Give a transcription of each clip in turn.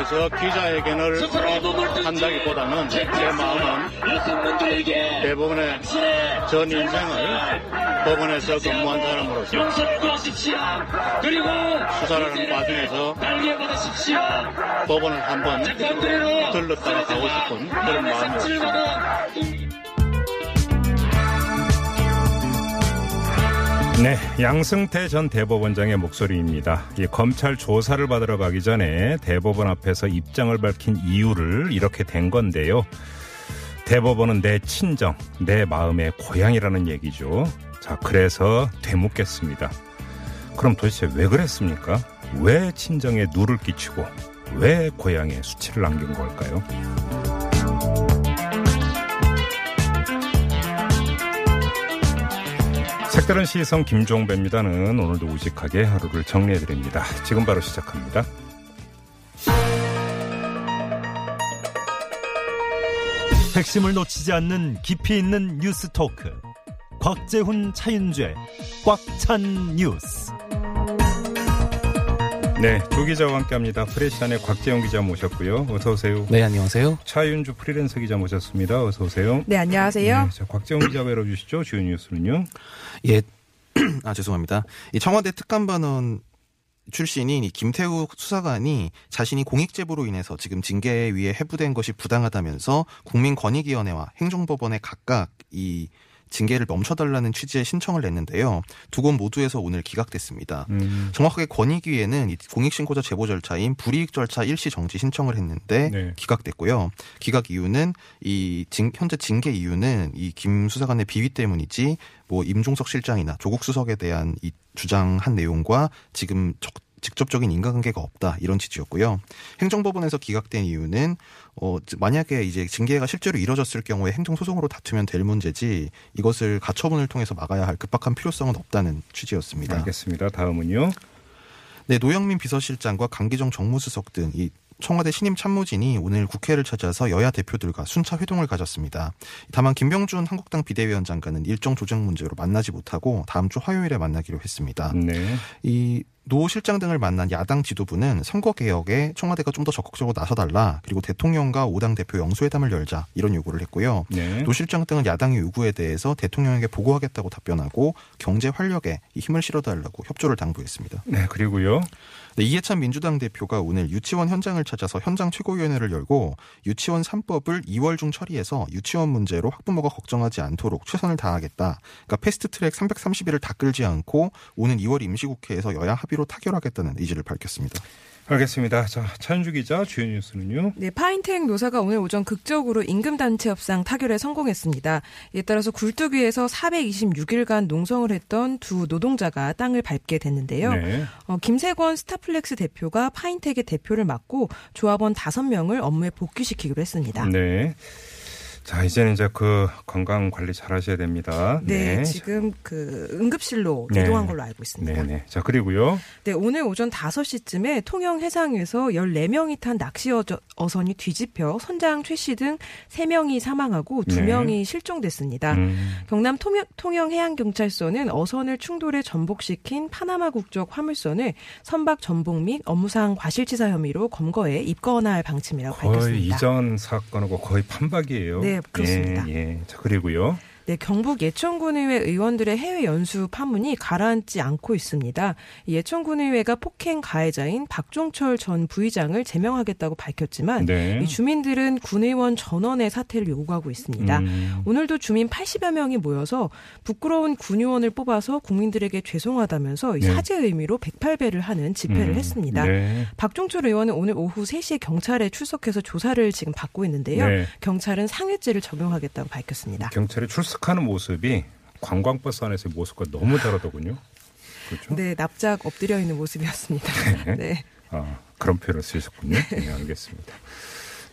대법원에서 기자회견을 한다기보다는 제 마음은 대법원의 전 인생을 법원에서 근무한 사람으로서 수사를 하는 과정에서. 법원을 한번 들렀다가 가고 싶은 그런 질문 네, 양승태 전 대법원장의 목소리입니다. 이 검찰 조사를 받으러 가기 전에 대법원 앞에서 입장을 밝힌 이유를 이렇게 된 건데요. 대법원은 내 친정, 내 마음의 고향이라는 얘기죠. 자, 그래서 되묻겠습니다. 그럼 도대체 왜 그랬습니까? 왜 친정에 누를 끼치고 왜 고향에 수치를 남긴 걸까요? 색다른 시선 김종배입니다는 오늘도 우직하게 하루를 정리해드립니다. 지금 바로 시작합니다. 핵심을 놓치지 않는 깊이 있는 뉴스 토크. 곽재훈 차윤죄 꽉찬 뉴스. 네, 두 기자와 함께합니다. 프레시안의 곽재용 기자 모셨고요. 어서 오세요. 네, 안녕하세요. 차윤주 프리랜서 기자 모셨습니다. 어서 오세요. 네, 안녕하세요. 네, 자, 곽재용 기자가 열어주시죠. 주요 뉴스는요. 예, 아 죄송합니다. 이 청와대 특감반원 출신인 이 김태우 수사관이 자신이 공익 제보로 인해서 지금 징계위에 해부된 것이 부당하다면서 국민권익위원회와 행정법원에 각각 이 징계를 멈춰달라는 취지의 신청을 냈는데요. 두 곳 모두에서 오늘 기각됐습니다. 음, 정확하게 권익위에는 이 공익신고자 제보 절차인 불이익 절차 일시 정지 신청을 했는데 네. 기각됐고요. 기각 이유는 이 징- 현재 징계 이유는 이 김 수사관의 비위 때문이지 뭐 임종석 실장이나 조국 수석에 대한 이 주장한 내용과 지금 적- 직접적인 인과관계가 없다 이런 취지였고요. 행정법원에서 기각된 이유는 어 만약에 이제 징계가 실제로 이뤄졌을 경우에 행정소송으로 다투면 될 문제지 이것을 가처분을 통해서 막아야 할 급박한 필요성은 없다는 취지였습니다. 알겠습니다. 다음은요. 네, 노영민 비서실장과 강기정 정무수석 등 이 청와대 신임 참모진이 오늘 국회를 찾아서 여야 대표들과 순차 회동을 가졌습니다. 다만 김병준 한국당 비대위원장과는 일정 조정 문제로 만나지 못하고 다음 주 화요일에 만나기로 했습니다. 네. 이노 실장 등을 만난 야당 지도부는 선거 개혁에 청와대가 좀 더 적극적으로 나서달라 그리고 대통령과 오당 대표 영수회담을 열자 이런 요구를 했고요. 네. 노 실장 등은 야당의 요구에 대해서 대통령에게 보고하겠다고 답변하고 경제 활력에 이 힘을 실어달라고 협조를 당부했습니다. 네, 그리고요. 네, 이해찬 민주당 대표가 오늘 유치원 현장을 찾아서 현장 최고위원회를 열고 유치원 3법을 2월 중 처리해서 유치원 문제로 학부모가 걱정하지 않도록 최선을 다하겠다. 그러니까 패스트트랙 330일을 다 끌지 않고 오는 2월 임시국회에서 여야 합의로 타결하겠다는 의지를 밝혔습니다. 알겠습니다. 자, 차윤주 기자 주요 뉴스는요. 네, 파인텍 노사가 오늘 오전 극적으로 임금 단체 협상 타결에 성공했습니다. 이에 따라서 굴뚝위에서 426일간 농성을 했던 두 노동자가 땅을 밟게 됐는데요. 네. 어, 김세권 스타플렉스 대표가 파인텍의 대표를 맡고 조합원 5명을 업무에 복귀시키기로 했습니다. 네. 자, 이제는 이제 그 건강 관리 잘 하셔야 됩니다. 네, 지금 그 응급실로 네. 이동한 걸로 알고 있습니다. 네, 네. 자, 그리고요. 네, 오늘 오전 5시쯤에 통영 해상에서 14명이 탄 낚시 어선이 뒤집혀 선장 최 씨 등 3명이 사망하고 네. 2명이 실종됐습니다. 음, 경남 통영, 통영 해양경찰서는 어선을 충돌해 전복시킨 파나마 국적 화물선을 선박 전복 및 업무상 과실치사 혐의로 검거해 입건할 방침이라고 거의 밝혔습니다. 이전 사건하고 거의 판박이에요. 네, 그렇습니다. 예, 예. 자, 그리고요. 네, 경북 예천군의회 의원들의 해외 연수 파문이 가라앉지 않고 있습니다. 이 예천군의회가 폭행 가해자인 박종철 전 부의장을 제명하겠다고 밝혔지만 네. 이 주민들은 군의원 전원의 사퇴를 요구하고 있습니다. 음, 오늘도 주민 80여 명이 모여서 부끄러운 군의원을 뽑아서 국민들에게 죄송하다면서 이 네. 사죄 의미로 108배를 하는 집회를 음, 했습니다. 네. 박종철 의원은 오늘 오후 3시에 경찰에 출석해서 조사를 지금 받고 있는데요. 네. 경찰은 상해죄를 적용하겠다고 밝혔습니다. 경찰이 출석 하는 모습이 관광버스 안에서의 모습과 너무 다르더군요. 그렇죠. 네, 납작 엎드려 있는 모습이었습니다. 네. 아, 그런 표현을 쓰셨군요. 네, 알겠습니다.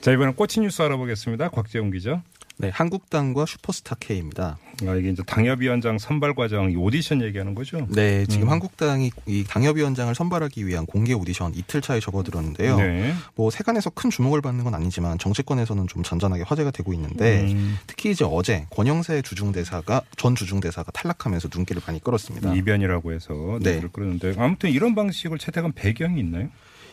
자, 이번엔 꼬치 뉴스 알아보겠습니다. 곽재웅 기자. 네, 한국당과 슈퍼스타 K입니다. 아, 이게 이제 당협위원장 선발 과정, 이 오디션 얘기하는 거죠? 네, 지금 음. 한국당이 이 당협위원장을 선발하기 위한 공개 오디션 이틀 차에 접어들었는데요. 네. 뭐 세간에서 큰 주목을 받는 건 아니지만 정치권에서는 좀 잔잔하게 화제가 되고 있는데 음. 특히 이제 어제 권영세 주중대사가 전 주중대사가 탈락하면서 눈길을 많이 끌었습니다. 이변이라고 해서 네. 얘기를 끌었는데 아무튼 이런 방식을 채택한 배경이 있나요?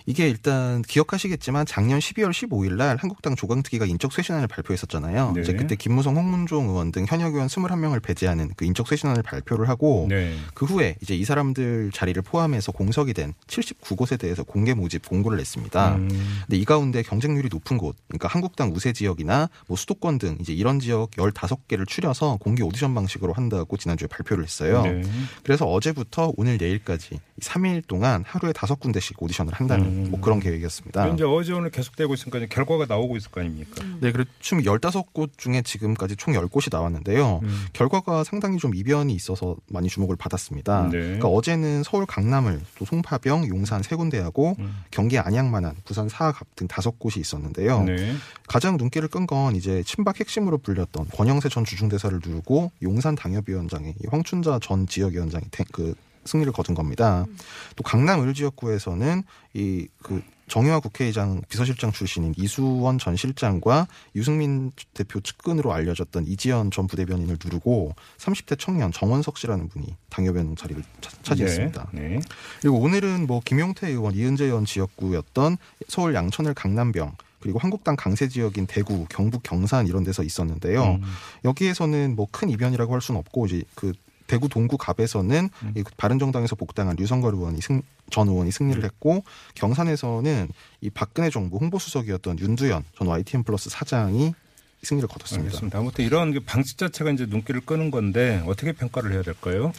이게 일단 기억하시겠지만 작년 12월 15일 날 한국당 조강특위가 인적 쇄신안을 발표했었잖아요. 네. 이제 그때 김무성, 홍문종 의원 등 현역 의원 21명을 배제하는 그 인적 쇄신안을 발표를 하고 네. 그 후에 이제 이 사람들 자리를 포함해서 공석이 된 79곳에 대해서 공개 모집 공고를 냈습니다. 음. 근데 이 가운데 경쟁률이 높은 곳, 그러니까 한국당 우세 지역이나 뭐 수도권 등 이제 이런 지역 15개를 추려서 공개 오디션 방식으로 한다고 지난주에 발표를 했어요. 네. 그래서 어제부터 오늘 내일까지 3일 동안 하루에 다섯 군데씩 오디션을 한다는 음. 뭐 그런 계획이었습니다. 이제 어제 오늘 계속되고 있으니까 결과가 나오고 있을 거 아닙니까? 네, 그리고 총 15곳 중에 지금까지 총 10곳이 나왔는데요. 음. 결과가 상당히 좀 이변이 있어서 많이 주목을 받았습니다. 네. 그러니까 어제는 서울 강남을 또 송파병, 용산 세 군데하고 음. 경기 안양만한, 부산 사갑 등 다섯 곳이 있었는데요. 네. 가장 눈길을 끈 건 이제 친박 핵심으로 불렸던 권영세 전 주중대사를 누르고 용산 당협위원장의 이 황춘자 전 지역위원장이 태- 그 승리를 거둔 겁니다. 또 강남 을 지역구에서는 이 그 정의화 국회의장 비서실장 출신인 이수원 전 실장과 유승민 대표 측근으로 알려졌던 이지연 전 부대변인을 누르고 30대 청년 정원석 씨라는 분이 당협위원 자리를 차, 차지했습니다. 네. 네. 그리고 오늘은 뭐 김용태 의원, 이은재 의원 지역구였던 서울 양천을 강남병 그리고 한국당 강세 지역인 대구, 경북 경산 이런 데서 있었는데요. 음. 여기에서는 뭐 큰 이변이라고 할 수는 없고 이제 그 대구 동구 갑에서는 음. 이 바른정당에서 복당한 류성걸 의원이 승, 전 의원이 승리를 음. 했고 경산에서는 이 박근혜 정부 홍보수석이었던 윤두현 전 YTN 플러스 사장이 승리를 거뒀습니다. 알겠습니다. 아무튼 이런 그 방식 자체가 이제 눈길을 끄는 건데 어떻게 평가를 해야 될까요?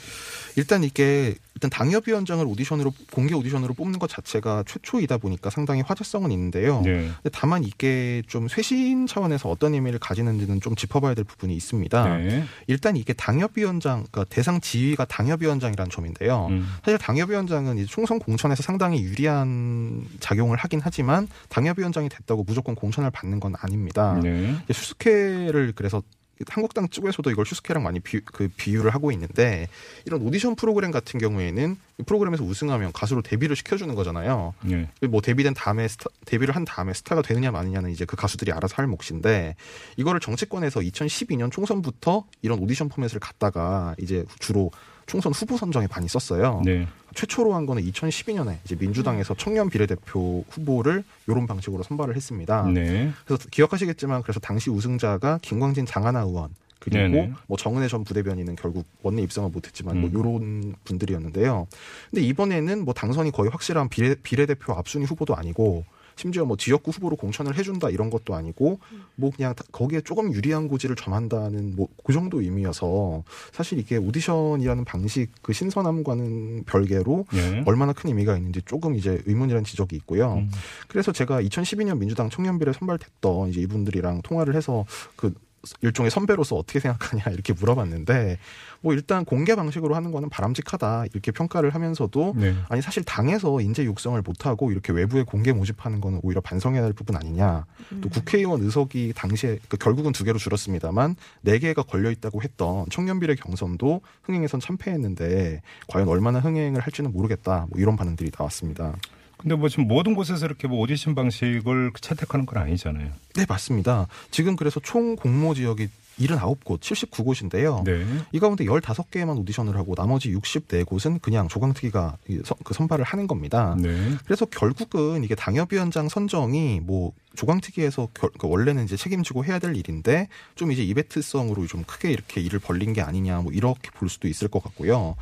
일단 이게 일단 당협위원장을 오디션으로 공개 오디션으로 뽑는 것 자체가 최초이다 보니까 상당히 화제성은 있는데요. 네. 다만 이게 좀 쇄신 차원에서 어떤 의미를 가지는지는 좀 짚어봐야 될 부분이 있습니다. 네. 일단 이게 당협위원장, 그러니까 대상 지위가 당협위원장이라는 점인데요. 음. 사실 당협위원장은 이제 총선 공천에서 상당히 유리한 작용을 하긴 하지만 당협위원장이 됐다고 무조건 공천을 받는 건 아닙니다. 네. 슈스케를 그래서 한국당 측에서도 이걸 슈스케랑 많이 비, 그 비유를 하고 있는데 이런 오디션 프로그램 같은 경우에는 이 프로그램에서 우승하면 가수로 데뷔를 시켜주는 거잖아요. 네. 뭐 데뷔된 다음에 스타, 데뷔를 한 다음에 스타가 되느냐 마느냐는 이제 그 가수들이 알아서 할 몫인데 이거를 정치권에서 2012년 총선부터 이런 오디션 포맷을 갖다가 이제 주로 총선 후보 선정에 많이 썼어요. 네. 최초로 한 거는 2012년에 이제 민주당에서 청년 비례대표 후보를 이런 방식으로 선발을 했습니다. 네. 그래서 기억하시겠지만 그래서 당시 우승자가 김광진 장하나 의원 그리고 네네. 뭐 정은혜 전 부대변인은 결국 원내 입성은 못했지만 음. 뭐 이런 분들이었는데요. 근데 이번에는 뭐 당선이 거의 확실한 비례, 비례대표 앞순위 후보도 아니고 심지어 뭐 지역구 후보로 공천을 해준다 이런 것도 아니고 뭐 그냥 다- 거기에 조금 유리한 고지를 점한다는 뭐 그 정도 의미여서 사실 이게 오디션이라는 방식 그 신선함과는 별개로 네. 얼마나 큰 의미가 있는지 조금 이제 의문이라는 지적이 있고요. 음. 그래서 제가 2012년 민주당 청년비례 선발됐던 이제 이분들이랑 통화를 해서 그 일종의 선배로서 어떻게 생각하냐 이렇게 물어봤는데 뭐 일단 공개 방식으로 하는 거는 바람직하다 이렇게 평가를 하면서도 네. 아니 사실 당에서 인재 육성을 못하고 이렇게 외부에 공개 모집하는 거는 오히려 반성해야 할 부분 아니냐 또 국회의원 의석이 당시에 그 결국은 두 개로 줄었습니다만 네 개가 걸려 있다고 했던 청년비례 경선도 흥행에선 참패했는데 과연 얼마나 흥행을 할지는 모르겠다 뭐 이런 반응들이 나왔습니다. 근데 뭐 지금 모든 곳에서 이렇게 뭐 오디션 방식을 채택하는 건 아니잖아요. 네, 맞습니다. 지금 그래서 총 공모 지역이 79곳, 79곳인데요. 네. 이 가운데 15개만 오디션을 하고 나머지 64곳은 그냥 조강특위가 선- 그 선발을 하는 겁니다. 네. 그래서 결국은 이게 당협위원장 선정이 뭐 조강특위에서 결- 그 원래는 이제 책임지고 해야 될 일인데 좀 이제 이벤트성으로 좀 크게 이렇게 일을 벌린 게 아니냐 뭐 이렇게 볼 수도 있을 것 같고요.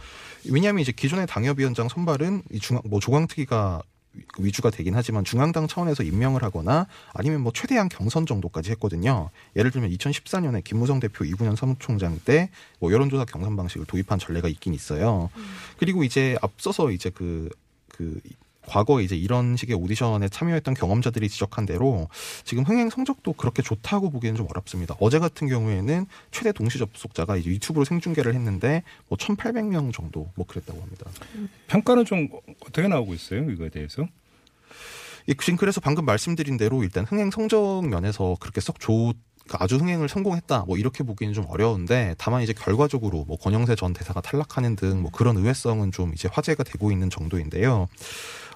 왜냐하면 이제 기존의 당협위원장 선발은 이 중앙 뭐 조강특위가 위주가 되긴 하지만 중앙당 차원에서 임명을 하거나 아니면 뭐 최대한 경선 정도까지 했거든요. 예를 들면 2014년에 김무성 대표 이군현 사무총장 때 뭐 여론조사 경선 방식을 도입한 전례가 있긴 있어요. 그리고 이제 앞서서 이제 그, 그 과거에 이제 이런 식의 오디션에 참여했던 경험자들이 지적한 대로 지금 흥행 성적도 그렇게 좋다고 보기에는 좀 어렵습니다. 어제 같은 경우에는 최대 동시 접속자가 이제 유튜브로 생중계를 했는데 뭐 1,800명 정도 뭐 그랬다고 합니다. 평가는 좀 어떻게 나오고 있어요? 이거에 대해서? 이 지금 그래서 방금 말씀드린 대로 일단 흥행 성적 면에서 그렇게 썩 좋, 아주 흥행을 성공했다 뭐 이렇게 보기는 좀 어려운데 다만 이제 결과적으로 뭐 권영세 전 대사가 탈락하는 등 뭐 그런 의외성은 좀 이제 화제가 되고 있는 정도인데요.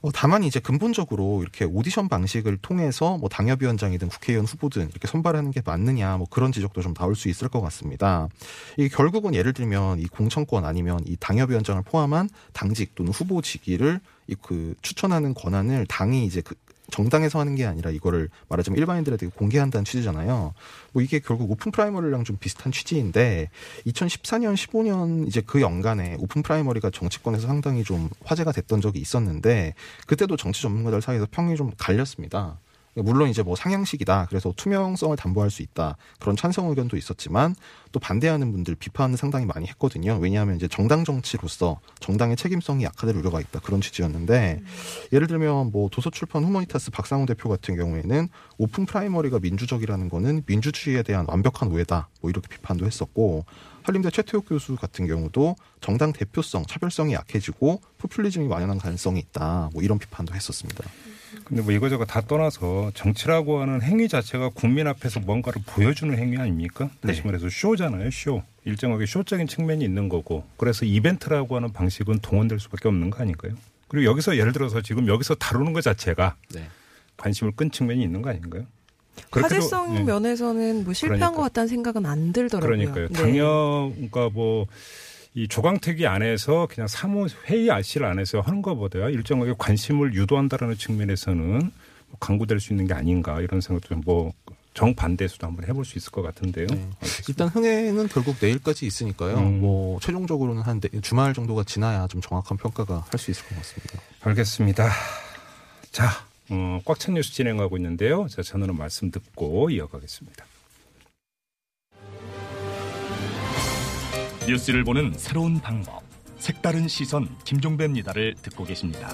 어, 다만 이제 근본적으로 이렇게 오디션 방식을 통해서 뭐 당협위원장이든 국회의원 후보든 이렇게 선발하는 게 맞느냐 뭐 그런 지적도 좀 나올 수 있을 것 같습니다. 이게 결국은 예를 들면 이 공천권 아니면 이 당협위원장을 포함한 당직 또는 후보 직위를 이 그 추천하는 권한을 당이 이제 그 정당에서 하는 게 아니라 이거를 말하자면 일반인들에게 공개한다는 취지잖아요. 뭐 이게 결국 오픈 프라이머리랑 좀 비슷한 취지인데 2014년, 15년 이제 그 연간에 오픈 프라이머리가 정치권에서 상당히 좀 화제가 됐던 적이 있었는데 그때도 정치 전문가들 사이에서 평이 좀 갈렸습니다. 물론 이제 뭐 상향식이다. 그래서 투명성을 담보할 수 있다. 그런 찬성 의견도 있었지만 또 반대하는 분들 비판을 상당히 많이 했거든요. 왜냐하면 이제 정당 정치로서 정당의 책임성이 약화될 우려가 있다. 그런 취지였는데 예를 들면 뭐 도서출판 후마니타스 박상훈 대표 같은 경우에는 오픈 프라이머리가 민주적이라는 거는 민주주의에 대한 완벽한 오해다. 뭐 이렇게 비판도 했었고 한림대 최태욱 교수 같은 경우도 정당 대표성, 차별성이 약해지고 포퓰리즘이 만연할 가능성이 있다. 뭐 이런 비판도 했었습니다. 근데 뭐 이거저거 다 떠나서 정치라고 하는 행위 자체가 국민 앞에서 뭔가를 보여주는 행위 아닙니까? 다시 말해서 쇼잖아요, 쇼. 일정하게 쇼적인 측면이 있는 거고. 그래서 이벤트라고 하는 방식은 동원될 수밖에 없는 거 아닌가요? 그리고 여기서 예를 들어서 지금 여기서 다루는 것 자체가 네. 관심을 끈 측면이 있는 거 아닌가요? 화제성 네. 면에서는 뭐 실패한 그러니까. 것 같다는 생각은 안 들더라고요. 그러니까요. 네. 당연, 그러니까 뭐, 이 조강택이 안에서 그냥 사무 회의 아실 안에서 하는 것보다 일정하게 관심을 유도한다라는 측면에서는 뭐 강구될 수 있는 게 아닌가 이런 생각도 좀뭐 정반대에서도 한번 해볼 수 있을 것 같은데요. 네. 일단 흥행은 결국 내일까지 있으니까요. 음. 뭐 최종적으로는 한 네- 주말 정도가 지나야 좀 정확한 평가가 할 수 있을 것 같습니다. 알겠습니다. 자, 어, 꽉찬 뉴스 진행하고 있는데요. 자, 저는 말씀 듣고 이어가겠습니다. 뉴스를 보는 새로운 방법. 색다른 시선 김종배입니다를 듣고 계십니다.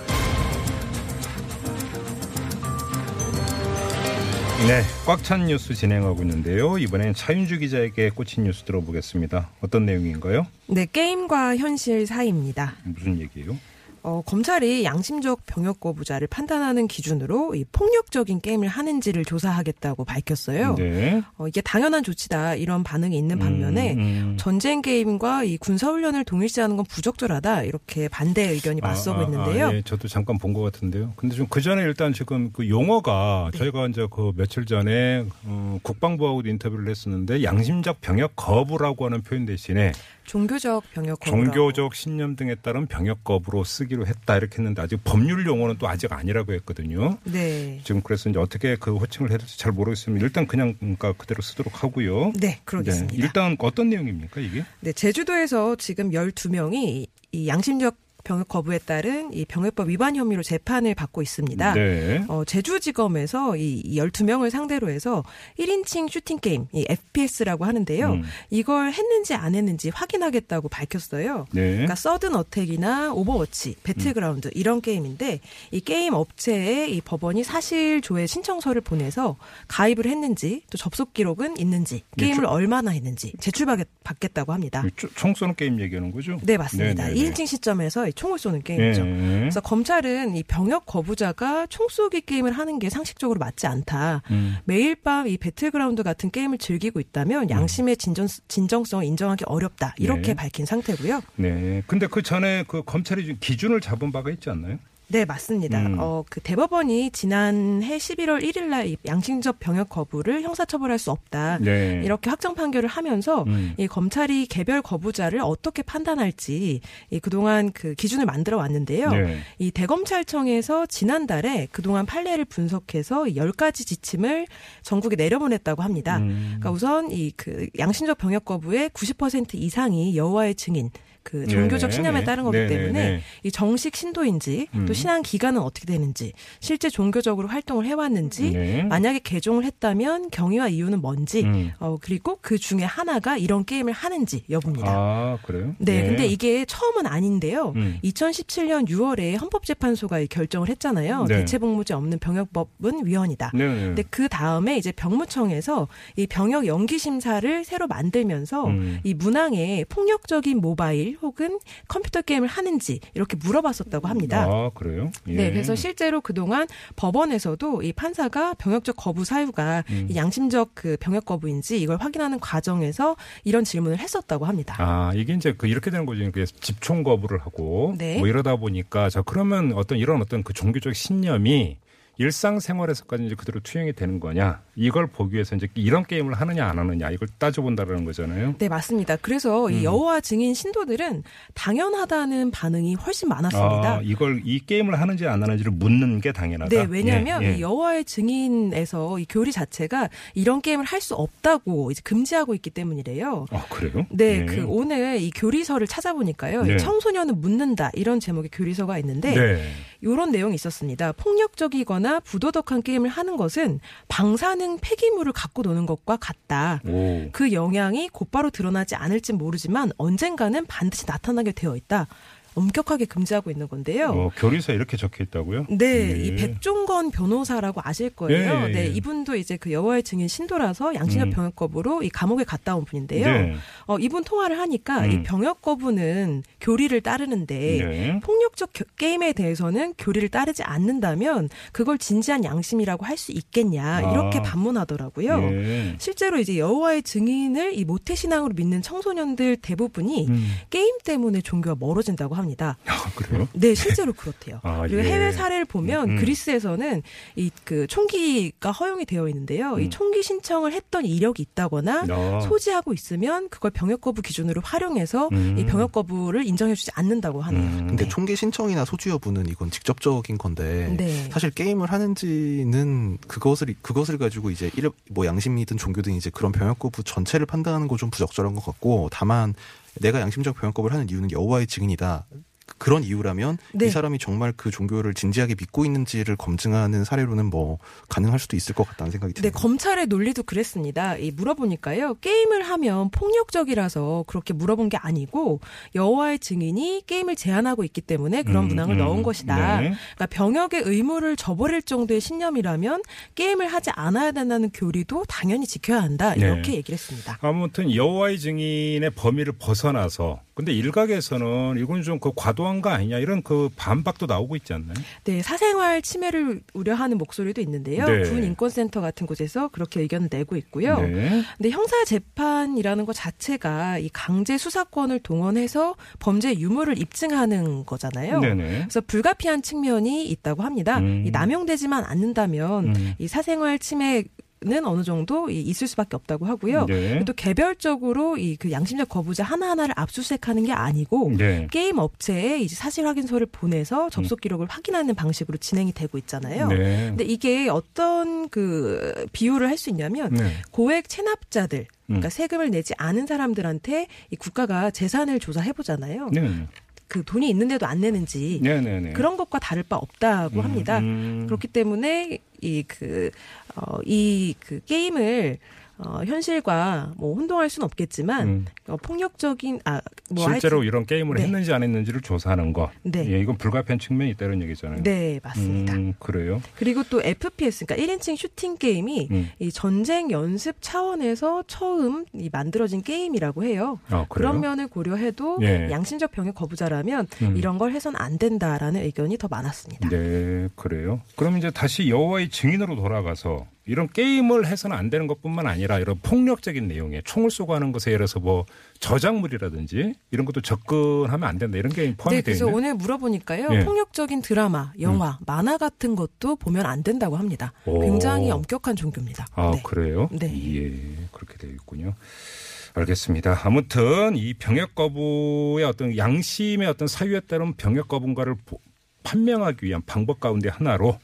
네, 꽉 찬 뉴스 진행하고 있는데요. 이번엔 차윤주 기자에게 꽂힌 뉴스 들어보겠습니다. 어떤 내용인가요? 네, 게임과 현실 사이입니다. 무슨 얘기예요? 어, 검찰이 양심적 병역 거부자를 판단하는 기준으로 이 폭력적인 게임을 하는지를 조사하겠다고 밝혔어요. 네. 어, 이게 당연한 조치다 이런 반응이 있는 반면에 음, 음. 전쟁 게임과 이 군사 훈련을 동일시하는 건 부적절하다 이렇게 반대 의견이 맞서고 아, 아, 있는데요. 아, 예, 저도 잠깐 본 것 같은데요. 근데 좀 그 전에 일단 지금 그 용어가 네. 저희가 이제 그 며칠 전에 어, 국방부하고도 인터뷰를 했었는데 양심적 병역 거부라고 하는 표현 대신에 종교적 병역 거부 종교적 신념 등에 따른 병역 거부로 쓰기로 했다 이렇게 했는데 아직 법률 용어는 또 아직 아니라고 했거든요. 네. 지금 그래서 이제 어떻게 그 호칭을 해야 될지 잘 모르겠습니다. 일단 그냥 그러니까 그대로 쓰도록 하고요. 네, 그러겠습니다. 일단 어떤 내용입니까 이게? 네, 제주도에서 지금 12명이 이 양심적 병역 거부에 따른 이 병역법 위반 혐의로 재판을 받고 있습니다. 네. 어, 제주지검에서 이, 이 12명을 상대로 해서 1인칭 슈팅 게임, 이 FPS라고 하는데요. 음. 이걸 했는지 안 했는지 확인하겠다고 밝혔어요. 네. 그러니까 Sudden Attack이나 Overwatch, Battlegrounds 이런 게임인데 이 게임 업체에 이 법원이 사실 조회 신청서를 보내서 가입을 했는지 또 접속 기록은 있는지 예, 게임을 저- 얼마나 했는지 제출받겠다고 합니다. 초- 총 쏘는 게임 얘기하는 거죠? 네, 맞습니다. 네, 네, 네. 1인칭 시점에서 이 총을 쏘는 게임이죠. 네. 그래서 검찰은 이 병역 거부자가 총 쏘기 게임을 하는 게 상식적으로 맞지 않다. 음. 매일 밤 이 Battlegrounds 같은 게임을 즐기고 있다면 양심의 진정, 진정성을 인정하기 어렵다. 이렇게 네. 밝힌 상태고요. 네. 근데 그 전에 그 검찰이 좀 기준을 잡은 바가 있지 않나요? 네, 맞습니다. 음. 어, 그 대법원이 지난해 11월 1일 날이 양심적 병역 거부를 형사처벌할 수 없다. 네. 이렇게 확정 판결을 하면서 음. 이 검찰이 개별 거부자를 어떻게 판단할지 이 그동안 그 기준을 만들어 왔는데요. 네. 이 대검찰청에서 지난달에 그동안 판례를 분석해서 10가지 지침을 전국에 내려보냈다고 합니다. 음. 그러니까 우선 이 그 양심적 병역 거부의 90% 이상이 여호와의 증인 그 종교적 네네. 신념에 따른 거기 네네네. 때문에 이 정식 신도인지 음. 또 신앙 기간은 어떻게 되는지 실제 종교적으로 활동을 해왔는지 네. 만약에 개종을 했다면 경위와 이유는 뭔지 음. 어 그리고 그 중에 하나가 이런 게임을 하는지 여부입니다. 아, 그래요? 네, 예. 근데 이게 처음은 아닌데요. 음. 2017년 6월에 헌법재판소가 이 결정을 했잖아요. 네. 대체복무제 없는 병역법은 위헌이다. 네, 네. 근데 그 다음에 이제 병무청에서 이 병역 연기 심사를 새로 만들면서 음. 이 문항에 폭력적인 모바일 혹은 컴퓨터 게임을 하는지 이렇게 물어봤었다고 합니다. 아, 그래요? 예. 네, 그래서 실제로 그동안 법원에서도 이 판사가 병역적 거부 사유가 음. 이 양심적 그 병역 거부인지 이걸 확인하는 과정에서 이런 질문을 했었다고 합니다. 아, 이게 이제 그 이렇게 되는 거죠. 그 집총 거부를 하고 네. 뭐 이러다 보니까 자, 그러면 어떤 이런 어떤 그 종교적 신념이 일상생활에서까지 이제 그대로 투영이 되는 거냐 이걸 보기 위해서 이제 이런 게임을 하느냐 안 하느냐 이걸 따져본다라는 거잖아요. 네, 맞습니다. 그래서 음. 이 여호와 증인 신도들은 당연하다는 반응이 훨씬 많았습니다. 아, 이걸 이 게임을 하는지 안 하는지를 묻는 게 당연하다. 네, 왜냐하면 예, 예. 이 여호와의 증인에서 이 교리 자체가 이런 게임을 할 수 없다고 이제 금지하고 있기 때문이래요. 아, 그래요? 네, 예. 그 오늘 이 교리서를 찾아보니까요. 네. 이 청소년은 묻는다 이런 제목의 교리서가 있는데 네. 이런 내용이 있었습니다. 폭력적이거나 부도덕한 게임을 하는 것은 방사능 폐기물을 갖고 노는 것과 같다. 오. 그 영향이 곧바로 드러나지 않을진 모르지만 언젠가는 반드시 나타나게 되어 있다. 엄격하게 금지하고 있는 건데요. 어, 교리서에 이렇게 적혀 있다고요? 네, 예. 이 백종건 변호사라고 아실 거예요. 예, 예, 네, 예. 이분도 이제 그 여호와의 증인 신도라서 양심적 음. 병역 거부로 이 감옥에 갔다 온 분인데요. 네. 어, 이분 통화를 하니까 음. 이 병역 거부는 교리를 따르는데 네. 폭력적 겨- 게임에 대해서는 교리를 따르지 않는다면 그걸 진지한 양심이라고 할 수 있겠냐 이렇게 아. 반문하더라고요. 예. 실제로 이제 여호와의 증인을 이 모태 신앙으로 믿는 청소년들 대부분이 음. 게임 때문에 종교가 멀어진다고 합니다. 아, 그래요? 네, 실제로 그렇대요. 아, 그리고 예. 해외 사례를 보면 음. 그리스에서는 이 그 총기가 허용이 되어 있는데요. 이 음. 총기 신청을 했던 이력이 있다거나 아. 소지하고 있으면 그걸 병역 거부 기준으로 활용해서 음. 이 병역 거부를 인정해 주지 않는다고 하네요. 음. 근데 총기 신청이나 소지 여부는 이건 직접적인 건데 네. 사실 게임을 하는지는 그것을 그것을 가지고 이제 일- 뭐 양심이든 종교든 이제 그런 병역 거부 전체를 판단하는 건좀 부적절한 것 같고 다만 내가 양심적 병역 거부를 하는 이유는 여호와의 증인이다. 그런 이유라면 네. 이 사람이 정말 그 종교를 진지하게 믿고 있는지를 검증하는 사례로는 뭐 가능할 수도 있을 것 같다는 생각이 네, 듭니다. 검찰의 논리도 그랬습니다. 이 물어보니까요. 게임을 하면 폭력적이라서 그렇게 물어본 게 아니고 여호와의 증인이 게임을 제한하고 있기 때문에 그런 음, 문항을 음. 넣은 것이다. 네. 그러니까 병역의 의무를 저버릴 정도의 신념이라면 게임을 하지 않아야 된다는 교리도 당연히 지켜야 한다. 네. 이렇게 얘기를 했습니다. 아무튼 여호와의 증인의 범위를 벗어나서 근데 일각에서는 이건 좀 그 과도한 거 아니냐 이런 그 반박도 나오고 있지 않나요? 네, 사생활 침해를 우려하는 목소리도 있는데요. 네. 군 인권센터 같은 곳에서 그렇게 의견을 내고 있고요. 네. 근데 형사 재판이라는 것 자체가 이 강제 수사권을 동원해서 범죄 유무를 입증하는 거잖아요. 네네. 그래서 불가피한 측면이 있다고 합니다. 음. 이 남용되지만 않는다면 음. 이 사생활 침해 는 어느 정도 이 있을 수밖에 없다고 하고요. 네. 또 개별적으로 이 그 양심적 거부자 하나하나를 압수수색하는 게 아니고 네. 게임 업체에 이제 사실 확인서를 보내서 접속 기록을 확인하는 방식으로 진행이 되고 있잖아요. 음. 네. 근데 이게 어떤 그 비유를 할 수 있냐면 네. 고액 체납자들 그러니까 음. 세금을 내지 않은 사람들한테 이 국가가 재산을 조사해 보잖아요. 네. 그 돈이 있는데도 안 내는지 네. 네. 네. 그런 것과 다를 바 없다고 음, 합니다. 음. 그렇기 때문에 이그 어, 이 그 게임을 어, 현실과 뭐 혼동할 수는 없겠지만 음. 어, 폭력적인 아뭐 실제로 이런 게임을 네. 했는지 안 했는지를 조사하는 것. 네. 예, 이건 불가피한 측면이 있다는 얘기잖아요. 네 맞습니다. 음, 그래요. 그리고 또 FPS 그러니까 1인칭 슈팅 게임이 음. 이 전쟁 연습 차원에서 처음 이 만들어진 게임이라고 해요. 아? 그런 면을 고려해도 예. 양심적 병역 거부자라면 음. 이런 걸 해선 안 된다라는 의견이 더 많았습니다. 네, 그래요. 그럼 이제 다시 여호와의 증인으로 돌아가서 이런 게임을 해서는 안 되는 것뿐만 아니라 이런 폭력적인 내용에 총을 쏘고 하는 것에 예를 들어서 뭐 저작물이라든지 이런 것도 접근하면 안 된다 이런 게 포함이 네, 되어 그래서 있나요? 오늘 물어보니까요. 예. 음. 폭력적인 드라마, 영화, 만화 같은 것도 보면 안 된다고 합니다. 오. 굉장히 엄격한 종교입니다. 아, 네. 그래요? 네. 예, 그렇게 되어 있군요. 알겠습니다. 아무튼 이 병역 거부의 어떤 양심의 어떤 사유에 따른 병역 거부인가를 보- 판명하기 위한 방법 가운데 하나로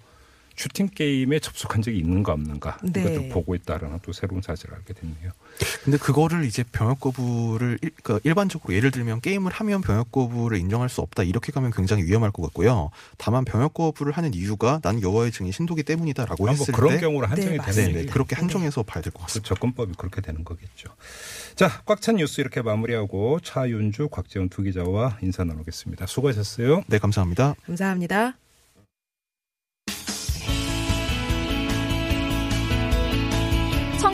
슈팅 게임에 접속한 적이 있는가 없는가 네. 이것도 보고 있다라는 또 새로운 사실을 알게 됐네요. 근데 그거를 이제 병역 거부를 일, 그러니까 일반적으로 예를 들면 게임을 하면 병역 거부를 인정할 수 없다 이렇게 가면 굉장히 위험할 것 같고요. 다만 병역 거부를 하는 이유가 나는 여호와의 증인 신도기 때문이다라고 아, 뭐 했을 그런 때 경우로 한정이 네, 되는 네. 네, 그렇게 한정해서 봐야 될것그 같습니다. 접근법이 그렇게 되는 거겠죠. 자, 꽉 찬 뉴스 이렇게 마무리하고 차윤주, 곽재훈 두 기자와 인사 나누겠습니다. 수고하셨어요. 네, 감사합니다. 감사합니다.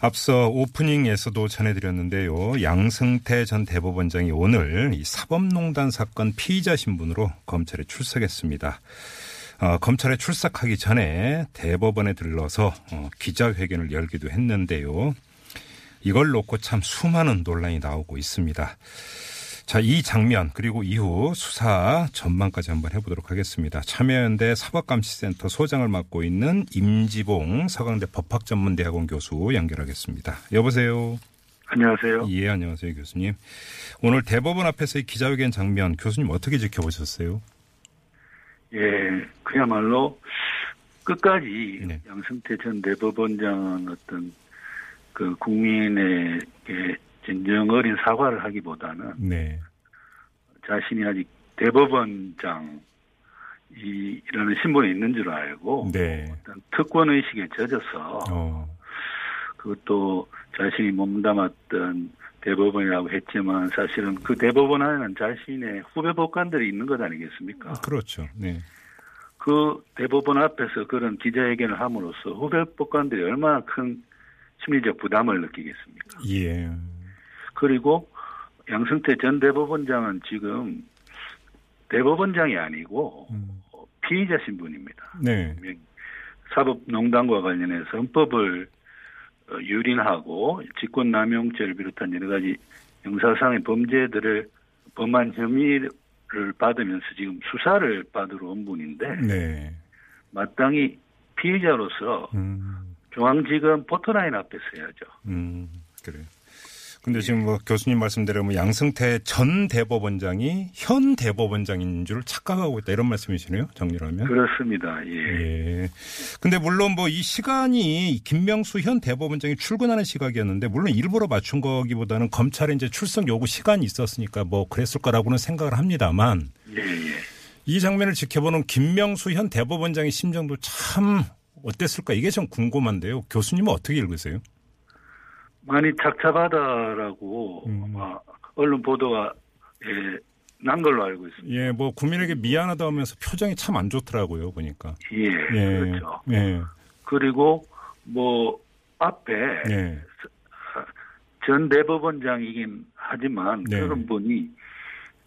앞서 오프닝에서도 전해드렸는데요. 양승태 전 대법원장이 오늘 이 사법농단 사건 피의자 신분으로 검찰에 출석했습니다. 어, 검찰에 출석하기 전에 대법원에 들러서 어, 기자회견을 열기도 했는데요. 이걸 놓고 참 수많은 논란이 나오고 있습니다. 자, 이 장면 그리고 이후 수사 전망까지 한번 해보도록 하겠습니다. 참여연대 사법감시센터 소장을 맡고 있는 임지봉 서강대 법학전문대학원 교수 연결하겠습니다. 여보세요. 안녕하세요. 예, 안녕하세요, 교수님. 오늘 대법원 앞에서의 기자회견 장면 교수님 어떻게 지켜보셨어요? 예, 그야말로 끝까지 네. 양승태 전 대법원장은 어떤 그 국민에게 진정 어린 사과를 하기보다는 네. 자신이 아직 대법원장 이라는 신분이 있는 줄 알고 네. 어떤 특권 의식에 젖어서 어, 그것도 자신이 몸담았던 대법원이라고 했지만 사실은 그 대법원 안에는 자신의 후배 법관들이 있는 것 아니겠습니까? 그렇죠. 네. 그 대법원 앞에서 그런 기자회견을 함으로써 후배 법관들이 얼마나 큰 심리적 부담을 느끼겠습니까? 예. 그리고 양승태 전 대법원장은 지금 대법원장이 아니고 음. 피의자 신분입니다. 네. 사법농단과 관련해서 헌법을 어, 유린하고 직권남용죄를 비롯한 여러 가지 형사상의 범죄들을 범한 혐의를 받으면서 지금 수사를 받으러 온 분인데 네. 마땅히 피의자로서 음. 중앙지검 포토라인 앞에 서야죠. 음, 그래요. 근데 지금 뭐 교수님 말씀대로 뭐 양승태 전 대법원장이 현 대법원장인 줄 착각하고 있다 이런 말씀이시네요. 정리하면. 그렇습니다. 예. 예. 근데 물론 뭐 이 시간이 김명수 현 대법원장이 출근하는 시각이었는데 물론 일부러 맞춘 거기보다는 검찰에 이제 출석 요구 시간이 있었으니까 뭐 그랬을 거라고는 생각을 합니다만 예, 예. 이 장면을 지켜보는 김명수 현 대법원장의 심정도 참 어땠을까 이게 좀 궁금한데요. 교수님은 어떻게 읽으세요? 많이 착잡하다라고 음. 아마 언론 보도가 예, 난 걸로 알고 있습니다. 예, 뭐 국민에게 미안하다 하면서 표정이 참 안 좋더라고요, 보니까. 예, 예. 그렇죠. 예. 그리고 뭐 앞에 예. 전 대법원장이긴 하지만 네. 그런 분이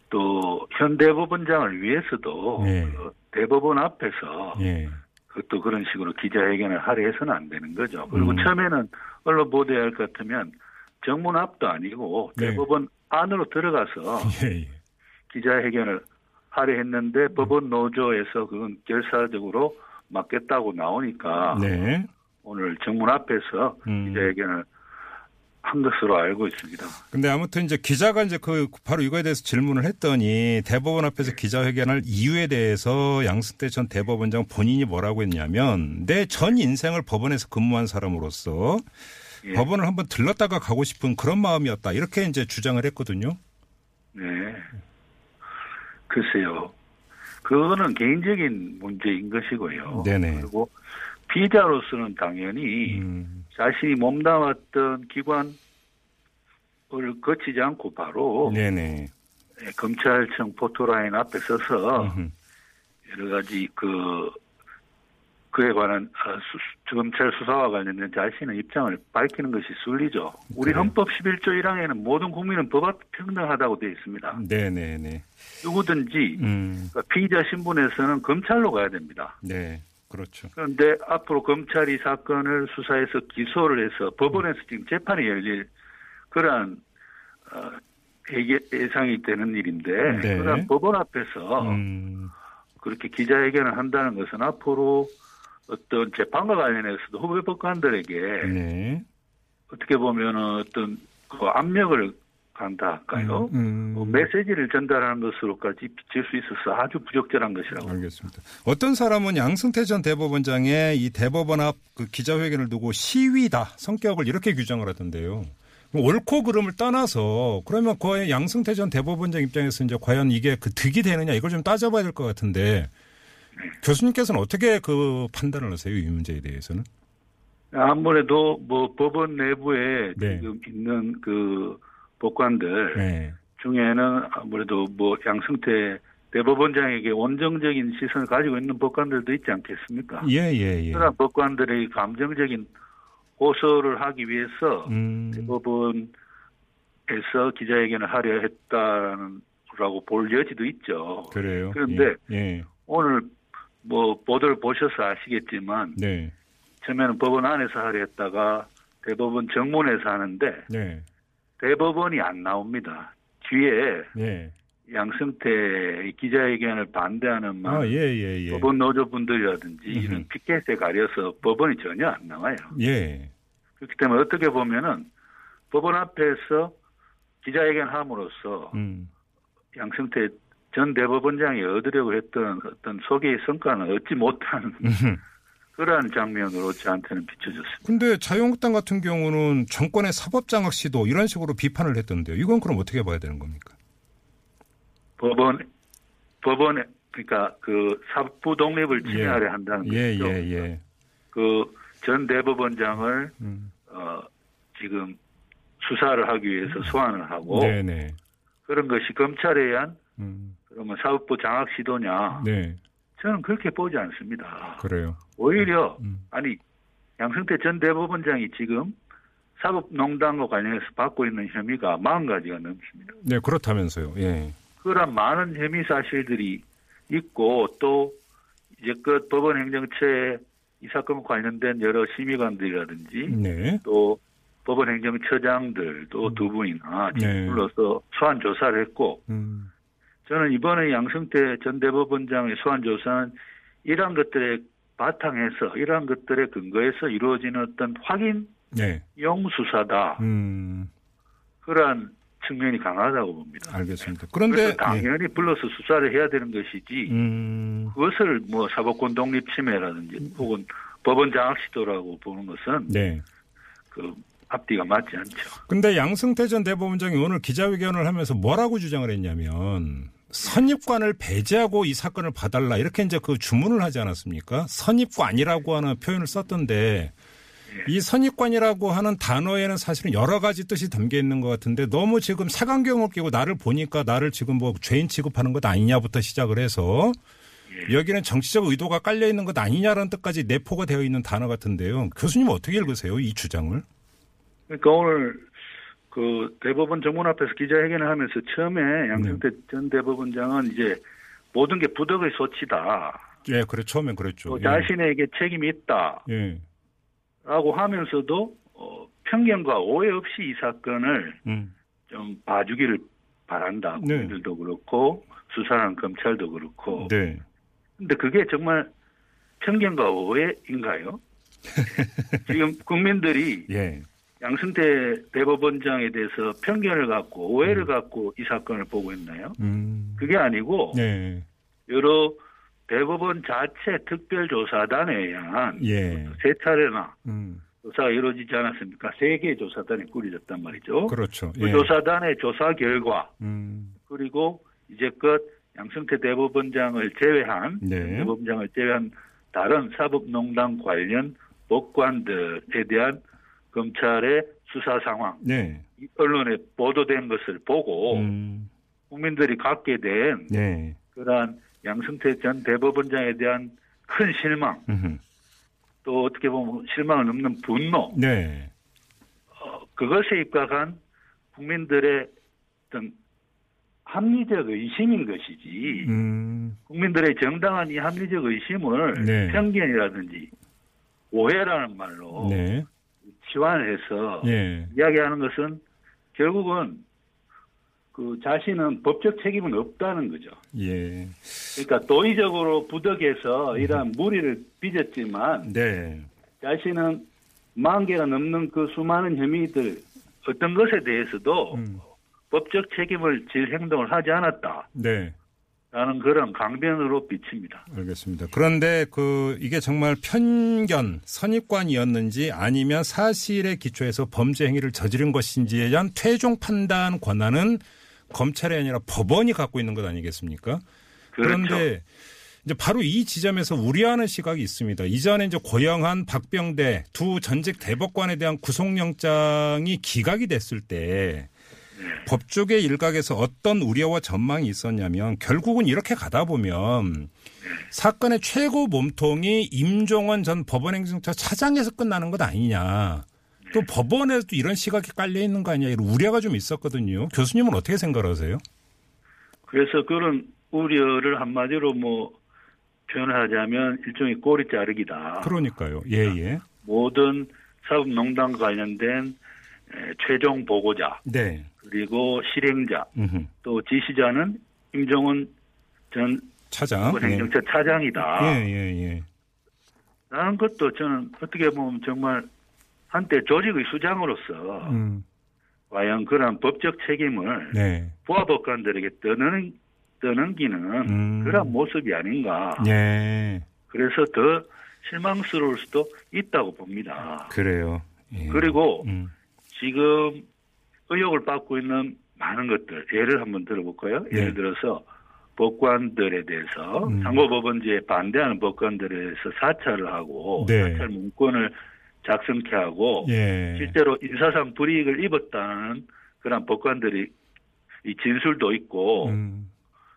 또 현 대법원장을 위해서도 네. 그 대법원 앞에서 예. 그것도 그런 식으로 기자회견을 하려 해서는 안 되는 거죠. 그리고 음. 처음에는 언론 보도에 할것 같으면 정문 앞도 아니고 네. 대법원 안으로 들어가서 예, 예. 기자회견을 하려 음. 했는데 법원 노조에서 그건 결사적으로 맡겠다고 나오니까 네. 오늘 정문 앞에서 음. 기자회견을 한 것으로 알고 있습니다. 근데 아무튼 이제 기자가 이제 그 바로 이거에 대해서 질문을 했더니 대법원 앞에서 기자회견할 이유에 대해서 양승태 전 대법원장 본인이 뭐라고 했냐면 내 전 인생을 법원에서 근무한 사람으로서 예. 법원을 한번 들렀다가 가고 싶은 그런 마음이었다. 이렇게 이제 주장을 했거든요. 네. 글쎄요. 그거는 개인적인 문제인 것이고요. 네네. 그리고 피의자로서는 당연히 음. 자신이 몸담았던 기관을 거치지 않고 바로 네네. 예, 검찰청 포토라인 앞에 서서 음흠. 여러 가지 그 그에 관한 아, 수- 검찰 수사와 관련된 자신의 입장을 밝히는 것이 순리죠. 우리 그래요. 헌법 11조 1항에는 모든 국민은 법 앞에 평등하다고 되어 있습니다. 네네네. 누구든지 음. 그러니까 피의자 신분에서는 검찰로 가야 됩니다. 네. 그렇죠. 그런데 앞으로 검찰이 사건을 수사해서 기소를 해서 법원에서 지금 재판이 열릴 그러한 어, 예상이 되는 일인데 네. 그러한 법원 앞에서 음, 그렇게 기자회견을 한다는 것은 앞으로 어떤 재판과 관련해서도 후배 법관들에게 네. 어떻게 보면 어떤 그 압력을 간다 할까요? 음, 뭐 메시지를 전달하는 것으로까지 비칠 수 있어서 아주 부적절한 것이라고. 알겠습니다. 어떤 사람은 양승태 전 대법원장의 이 대법원 앞 그 기자회견을 두고 시위다 성격을 이렇게 규정을 하던데요. 뭐 옳고 그름을 떠나서 그러면 그 양승태 전 대법원장 입장에서 이제 과연 이게 그 득이 되느냐 이걸 좀 따져봐야 될 것 같은데 교수님께서는 어떻게 그 판단을 하세요 이 문제에 대해서는? 아무래도 뭐 법원 내부에 네. 지금 있는 그 법관들 네. 중에는 아무래도 뭐 양승태 대법원장에게 원정적인 시선을 가지고 있는 법관들도 있지 않겠습니까? 예, 예, 예. 그런 법관들의 감정적인 호소를 하기 위해서 음, 대법원에서 기자회견을 하려 했다라는 라고 볼 여지도 있죠. 그래요. 그런데 예, 예. 오늘 뭐 보도를 보셔서 아시겠지만 네. 처음에는 법원 안에서 하려 했다가 대법원 정문에서 하는데 네. 대법원이 안 나옵니다. 뒤에 네. 양승태 기자회견을 반대하는 막 아, 예, 예, 예. 법원 노조분들이라든지 음흠. 이런 피켓에 가려서 법원이 전혀 안 나와요. 예. 그렇기 때문에 어떻게 보면은 법원 앞에서 기자회견 함으로써 음. 양승태 전 대법원장이 얻으려고 했던 어떤 소개의 성과는 얻지 못한 그러한 장면으로 저한테는 비춰졌습니다. 근데 자유한국당 같은 경우는 정권의 사법장악 시도 이런 식으로 비판을 했던데요. 이건 그럼 어떻게 봐야 되는 겁니까? 법원 법원에 그러니까 그 사부 독립을 침해하려 한다는 예, 것이죠. 예, 예. 그전 대법원장을 음. 어 지금 수사를 하기 위해서 소환을 하고 네, 네. 그런 것이 검찰에 의한 음. 그러면 사법부 장악 시도냐? 네. 저는 그렇게 보지 않습니다. 그래요. 오히려 음. 아니 양승태 전 대법원장이 지금 사법농단과 관련해서 받고 있는 혐의가 40가지가 넘습니다. 네, 그렇다면서요. 예. 그런 많은 혐의 사실들이 있고 또 이제껏 법원 행정처에 이 사건과 관련된 여러 심의관들이라든지 네. 또 법원 행정처장들 또두 분이나 네. 불러서 소환 조사를 했고 음. 저는 이번에 양승태 전 대법원장의 소환 조사는 이러한 것들에 바탕에서 이러한 것들에 근거해서 이루어지는 어떤 확인용 네. 수사다 음. 그러한 측면이 강하다고 봅니다. 알겠습니다. 그런데 당연히 불러서 수사를 해야 되는 것이지 예. 음. 그것을 뭐 사법권 독립 침해라든지 혹은 법원 장악 시도라고 보는 것은 네. 그 앞뒤가 맞지 않죠. 근데 양승태 전 대법원장이 오늘 기자회견을 하면서 뭐라고 주장을 했냐면 선입관을 배제하고 이 사건을 봐달라 이렇게 이제 그 주문을 하지 않았습니까? 선입관이라고 하는 표현을 썼던데 이 선입관이라고 하는 단어에는 사실은 여러 가지 뜻이 담겨 있는 것 같은데 너무 지금 색안경을 끼고 나를 보니까 나를 지금 뭐 죄인 취급하는 것 아니냐부터 시작을 해서 여기는 정치적 의도가 깔려 있는 것 아니냐라는 뜻까지 내포가 되어 있는 단어 같은데요. 교수님 어떻게 읽으세요? 이 주장을? 그러니까 오늘 그 대법원 정문 앞에서 기자회견을 하면서 처음에 양승태 전 대법원장은 이제 모든 게 부덕의 소치다. 예, 그래 처음엔 그랬죠. 또 예. 자신에게 책임이 있다. 예. 라고 하면서도 어, 편견과 오해 없이 이 사건을 음. 좀 봐주기를 바란다. 네. 국민들도 그렇고 수사하는 검찰도 그렇고. 네. 근데 그게 정말 편견과 오해인가요? 지금 국민들이 예. 양승태 대법원장에 대해서 편견을 갖고 오해를 갖고 이 사건을 보고 있나요? 음. 그게 아니고 네. 여러 대법원 자체 특별조사단에 의한 예. 세 차례나 음. 조사가 이루어지지 않았습니까? 세 개의 조사단이 꾸려졌단 말이죠. 그렇죠. 그 예. 조사단의 조사 결과 음. 그리고 이제껏 양승태 대법원장을 제외한 네. 대법원장을 제외한 다른 사법농단 관련 법관들에 대한 검찰의 수사 상황, 네. 이 언론에 보도된 것을 보고 음. 국민들이 갖게 된 네. 그러한 양승태 전 대법원장에 대한 큰 실망, 음흠. 또 어떻게 보면 실망을 넘는 분노, 네. 어, 그것에 입각한 국민들의 어떤 합리적 의심인 것이지 음, 국민들의 정당한 이 합리적 의심을 네. 편견이라든지 오해라는 말로 네. 치환해서 예. 이야기하는 것은 결국은 그 자신은 법적 책임은 없다는 거죠. 예. 그러니까 도의적으로 부덕해서 이러한 무리를 빚었지만 네. 자신은 만 개가 넘는 그 수많은 혐의들 어떤 것에 대해서도 음. 법적 책임을 질 행동을 하지 않았다. 네. 라는 그런 강변으로 비칩니다. 알겠습니다. 그런데 그 이게 정말 편견, 선입관이었는지 아니면 사실에 기초해서 범죄 행위를 저지른 것인지에 대한 최종 판단 권한은 검찰이 아니라 법원이 갖고 있는 것 아니겠습니까? 그렇죠. 그런데 이제 바로 이 지점에서 우려하는 시각이 있습니다. 이전에 이제 고영한 박병대 두 전직 대법관에 대한 구속영장이 기각이 됐을 때 법조계 일각에서 어떤 우려와 전망이 있었냐면 결국은 이렇게 가다 보면 사건의 최고 몸통이 임종원 전 법원행정처 차장에서 끝나는 것 아니냐. 또 법원에도 이런 시각이 깔려 있는 거 아니냐 이런 우려가 좀 있었거든요. 교수님은 어떻게 생각하세요? 그래서 그런 우려를 한마디로 뭐 표현하자면 일종의 꼬리 자르기다. 그러니까요. 예, 예. 모든 사법농단 관련된 에, 최종 보고자 네. 그리고 실행자 음흠. 또 지시자는 임종원 전 차장. 예. 행정처 차장이다. 예, 예, 예. 라는 것도 저는 어떻게 보면 정말 한때 조직의 수장으로서 음. 과연 그런 법적 책임을 네. 부하법관들에게 떠는, 떠넘기는 음. 그런 모습이 아닌가. 예. 그래서 더 실망스러울 수도 있다고 봅니다. 그래요. 예. 그리고 음. 지금 의혹을 받고 있는 많은 것들 예를 한번 들어볼까요? 네. 예를 들어서 법관들에 대해서 음. 상고법원제에 반대하는 법관들에 대해서 사찰을 하고 네. 사찰 문건을 작성케 하고 예. 실제로 인사상 불이익을 입었다는 그런 법관들이 이 진술도 있고 음.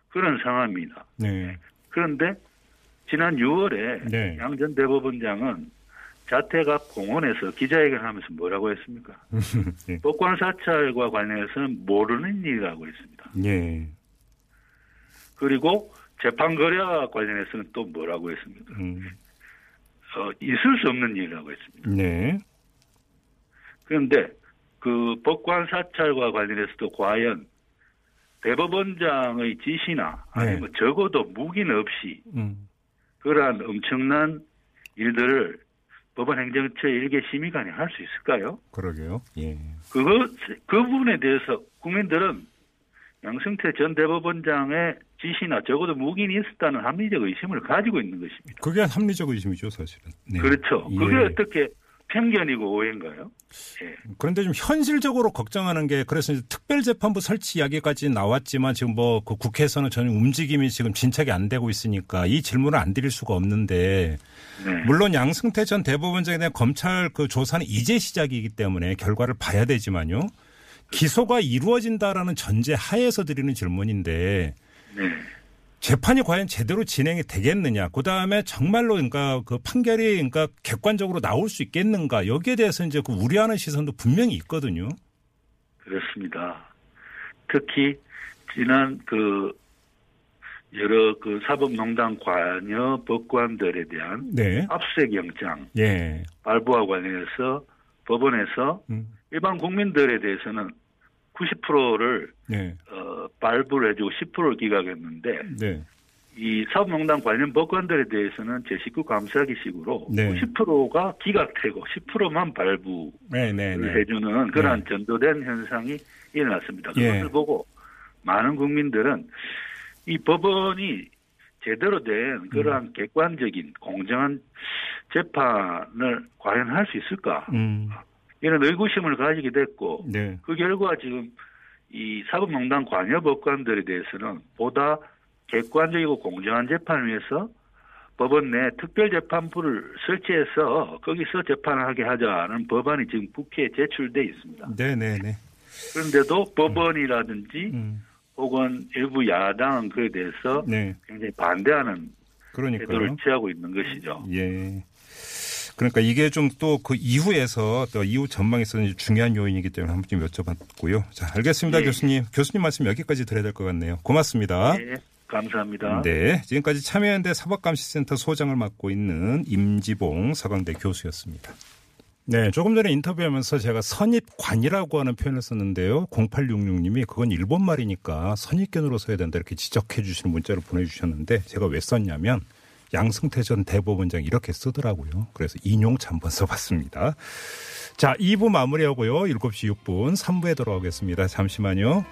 그런 상황입니다. 네. 그런데 지난 6월에 네. 양전 대법원장은 자택 앞 공원에서 기자회견하면서 뭐라고 했습니까? 예. 법관 사찰과 관련해서는 모르는 일이라고 했습니다. 예. 그리고 재판 거래와 관련해서는 또 뭐라고 했습니까? 음. 어, 있을 수 없는 일이라고 했습니다. 네. 그런데 그 법관 사찰과 관련해서도 과연 대법원장의 지시나 아니면 적어도 무기는 없이 음. 그러한 엄청난 일들을 법원 행정처 일개 심의관이 할 수 있을까요? 그러게요. 예. 그것 그 부분에 대해서 국민들은 양승태 전 대법원장의 지시나 적어도 무기는 있었다는 합리적 의심을 가지고 있는 것입니다. 그게 합리적 의심이죠, 사실은. 네. 그렇죠. 그게 예. 어떻게 편견이고 오해인가요? 예. 그런데 좀 현실적으로 걱정하는 게 그래서 특별재판부 설치 이야기까지 나왔지만 지금 뭐 그 국회에서는 전혀 움직임이 지금 진척이 안 되고 있으니까 이 질문을 안 드릴 수가 없는데 네. 물론 양승태 전 대법원장에 대한 검찰 그 조사는 이제 시작이기 때문에 결과를 봐야 되지만요. 기소가 이루어진다라는 전제 하에서 드리는 질문인데 네. 재판이 과연 제대로 진행이 되겠느냐. 그 다음에 정말로 그러니까 그 판결이 그러니까 객관적으로 나올 수 있겠는가. 여기에 대해서 이제 그 우려하는 시선도 분명히 있거든요. 그렇습니다. 특히 지난 그 여러 그 사법농단 관여 법관들에 대한 네. 압수수색 영장 예. 발부와 관련해서 법원에서 음. 일반 국민들에 대해서는 90%를 네. 어, 발부를 해주고 10%를 기각했는데 네. 이 사법농단 관련 법관들에 대해서는 제19 감사기 식으로 네. 90%가 기각되고 10%만 발부 네, 네, 네. 해주는 그러한 전도된 현상이 일어났습니다. 예. 그것을 보고 많은 국민들은 이 법원이 제대로 된 그러한 음. 객관적인 공정한 재판을 과연 할 수 있을까? 음. 이런 의구심을 가지게 됐고 네. 그 결과 지금 이 사법농단 관여 법관들에 대해서는 보다 객관적이고 공정한 재판을 위해서 법원 내 특별재판부를 설치해서 거기서 재판하게 하자는 법안이 지금 국회에 제출돼 있습니다. 네, 네, 네. 그런데도 법원이라든지 음. 혹은 일부 야당은 그에 대해서 네. 굉장히 반대하는 그러니까요. 태도를 취하고 있는 것이죠. 예. 그러니까 이게 좀 또 그 이후에서 또 이후 전망에서 는 중요한 요인이기 때문에 한번 좀 여쭤봤고요. 자, 알겠습니다, 네. 교수님. 교수님 말씀 여기까지 드려야 될 것 같네요. 고맙습니다. 네, 감사합니다. 네, 지금까지 참여연대 사법감시센터 소장을 맡고 있는 임지봉 서강대 교수였습니다. 네, 조금 전에 인터뷰하면서 제가 선입관이라고 하는 표현을 썼는데요. 0866님이 그건 일본 말이니까 선입견으로 써야 된다 이렇게 지적해 주시는 문자를 보내주셨는데 제가 왜 썼냐면 양승태 전 대법원장이 이렇게 쓰더라고요. 그래서 인용차 한번 써봤습니다. 자, 2부 마무리하고요. 7시 6분 3부에 돌아오겠습니다. 잠시만요.